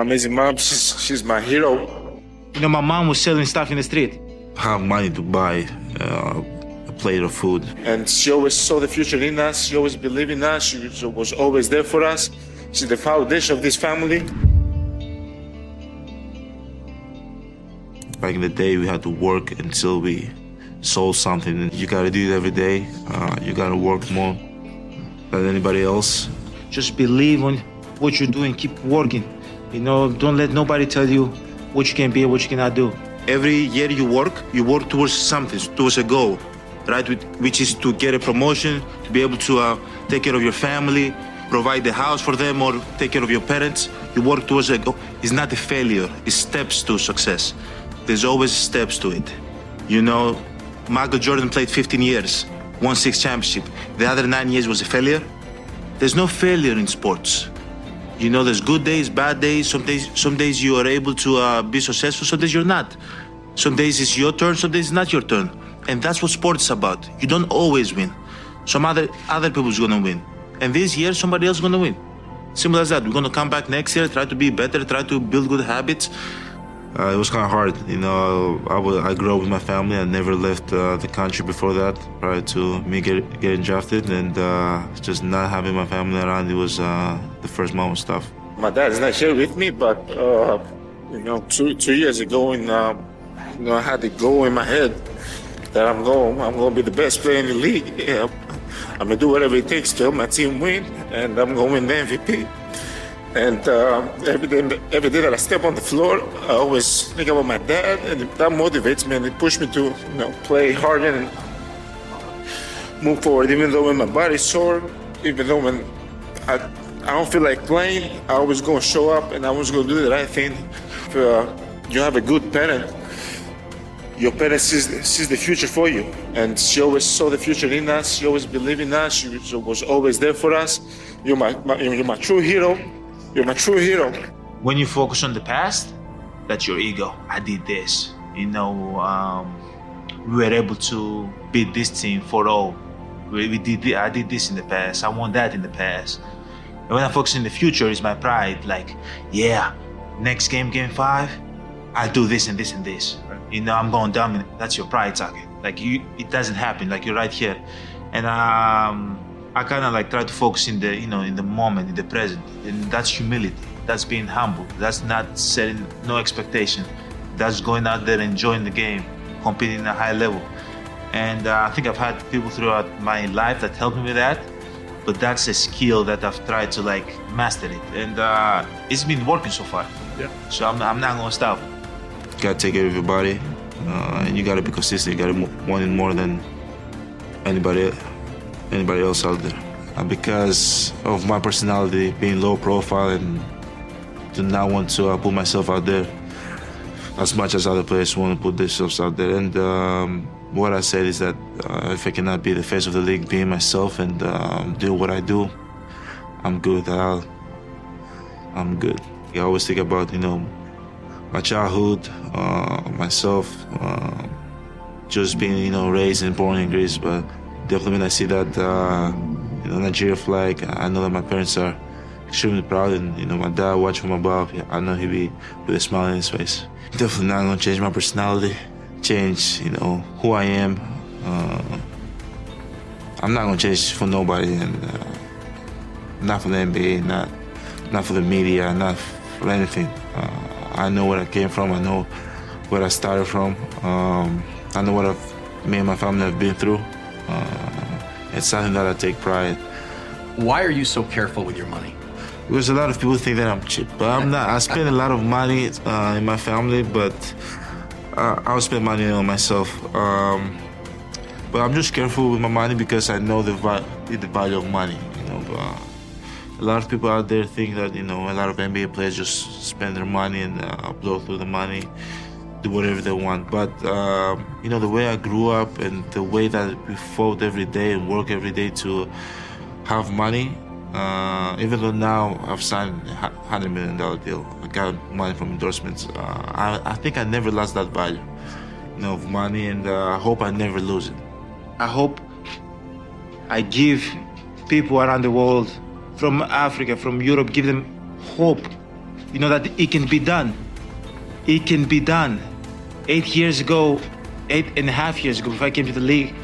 my amazing mom. She's she's my hero. You know, my mom was selling stuff in the street. Have money to buy uh, a plate of food. And she always saw the future in us. She always believed in us. She was always there for us. She's the foundation of this family. Back in the day, we had to work until we sold something. You gotta do it every day. Uh, you gotta work more than anybody else. Just believe on what you're doing. Keep working. You know, don't let nobody tell you what you can be and what you cannot do. Every year you work, you work towards something, towards a goal, right? Which is to get a promotion, to be able to uh, take care of your family, provide the house for them, or take care of your parents. You work towards a goal. It's not a failure. It's steps to success. There's always steps to it. You know, Michael Jordan played 15 years, won six championships. The other nine years was a failure. There's no failure in sports. You know, there's good days, bad days. Some days, some days you are able to uh, be successful. Some days you're not. Some days it's your turn. Some days it's not your turn. And that's what sports is about. You don't always win. Some other other people's gonna win. And this year, somebody else is gonna win. Simple as that. We're gonna come back next year, try to be better, try to build good habits. Uh, it was kind of hard, you know. I, was, I grew up with my family. I never left uh, the country before that, prior to me get, getting drafted, and uh, just not having my family around. It was uh, the first moment stuff. My dad is not here with me, but uh, you know, two two years ago, and uh, you know, I had to go in my head that I'm going, I'm going to be the best player in the league. Yeah, I'm gonna do whatever it takes to help my team win, and I'm going to win the MVP. And uh, every, day, every day that I step on the floor, I always think about my dad, and that motivates me and it pushes me to you know play harder and move forward. Even though when my body's sore, even though when I, I don't feel like playing, I always go and show up and I always go do the right thing. If uh, you have a good parent, your parent sees, sees the future for you. And she always saw the future in us. She always believed in us. She was always there for us. You're my, my you're my true hero. You're my true hero. When you focus on the past, that's your ego. I did this. You know, um, we were able to beat this team for all. We, we did. I did this in the past. I won that in the past. And when I focus in the future, is my pride. Like, yeah, next game, game five, I do this and this and this. You know, I'm going dominant. That's your pride talking. Like you, it doesn't happen. Like you're right here, and um, I kind of like try to focus in the, you know, in the moment, in the present, and that's humility. That's being humble. That's not setting no expectation. That's going out there enjoying the game, competing at a high level. And uh, I think I've had people throughout my life that helped me with that. But that's a skill that I've tried to like master it, and uh, it's been working so far. Yeah. So I'm, I'm not gonna stop. You gotta take care of your body, uh, and you gotta be consistent. You gotta want it more than anybody anybody else out there. Uh, because of my personality being low profile and do not want to uh, put myself out there as much as other players want to put themselves out there. And um, what I said is that uh, if I cannot be the face of the league, being myself and um, do what I do, I'm good. I'll, I'm good. I always think about you know my childhood, uh, myself, uh, just being you know raised and born in Greece, but definitely when I see that uh, you know, Nigeria flag, I know that my parents are extremely proud, and you know my dad watching from above, I know he'll be with a smile on his face. Definitely not gonna change my personality, change you know who I am. Uh, I'm not gonna change for nobody, and uh, not for the NBA, not not for the media, not for anything. Uh, I know where I came from. I know where I started from. Um, I know what I've, me and my family have been through. Uh, it's something that I take pride. Why are you so careful with your money? Because a lot of people think that I'm cheap, but I'm not. I spend a lot of money uh, in my family, but uh, I'll spend money on myself. Um, but I'm just careful with my money because I know the, va- the value of money. You know, but, uh, a lot of people out there think that you know a lot of NBA players just spend their money and uh, blow through the money do whatever they want. But um, you know, the way I grew up and the way that we fought every day and work every day to have money. Uh, even though now I've signed a hundred million dollar deal, I got money from endorsements. Uh, I, I, think I never lost that value, you know, of money, and uh, I hope I never lose it. I hope I give people around the world, from Africa, from Europe, give them hope you know, that it can be done. It can be done. Eight years ago, eight and a half years ago, before I came to the league,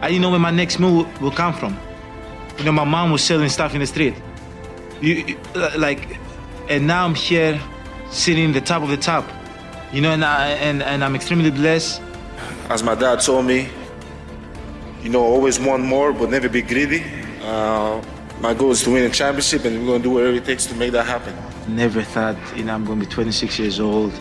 I didn't know where my next move will come from. You know, my mom was selling stuff in the street. You, like, and now I'm here, sitting in the top of the top. You know, and I, and and I'm extremely blessed. As my dad told me, you know, always want more, but never be greedy. Uh, my goal is to win a championship, and we're going to do whatever it takes to make that happen. Never thought, you know, I'm going to be 26 years old,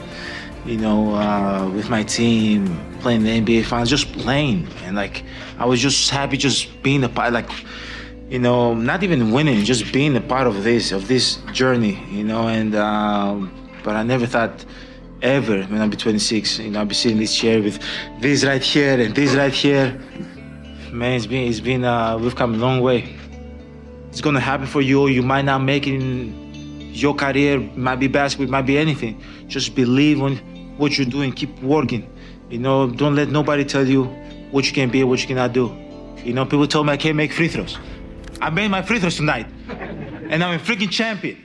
you know, uh, with my team, playing the NBA finals, just playing. And like, I was just happy just being a part, like, you know, not even winning, just being a part of this, of this journey, you know. And, um, but I never thought ever when I'll be 26, you know, I'll be sitting in this chair with this right here and this right here. Man, it's been, it's been, uh, we've come a long way. It's gonna happen for you. You might not make it in your career. Might be basketball. Might be anything. Just believe in what you're doing. Keep working. You know, don't let nobody tell you what you can be what you cannot do. You know, people told me I can't make free throws. I made my free throws tonight, and I'm a freaking champion.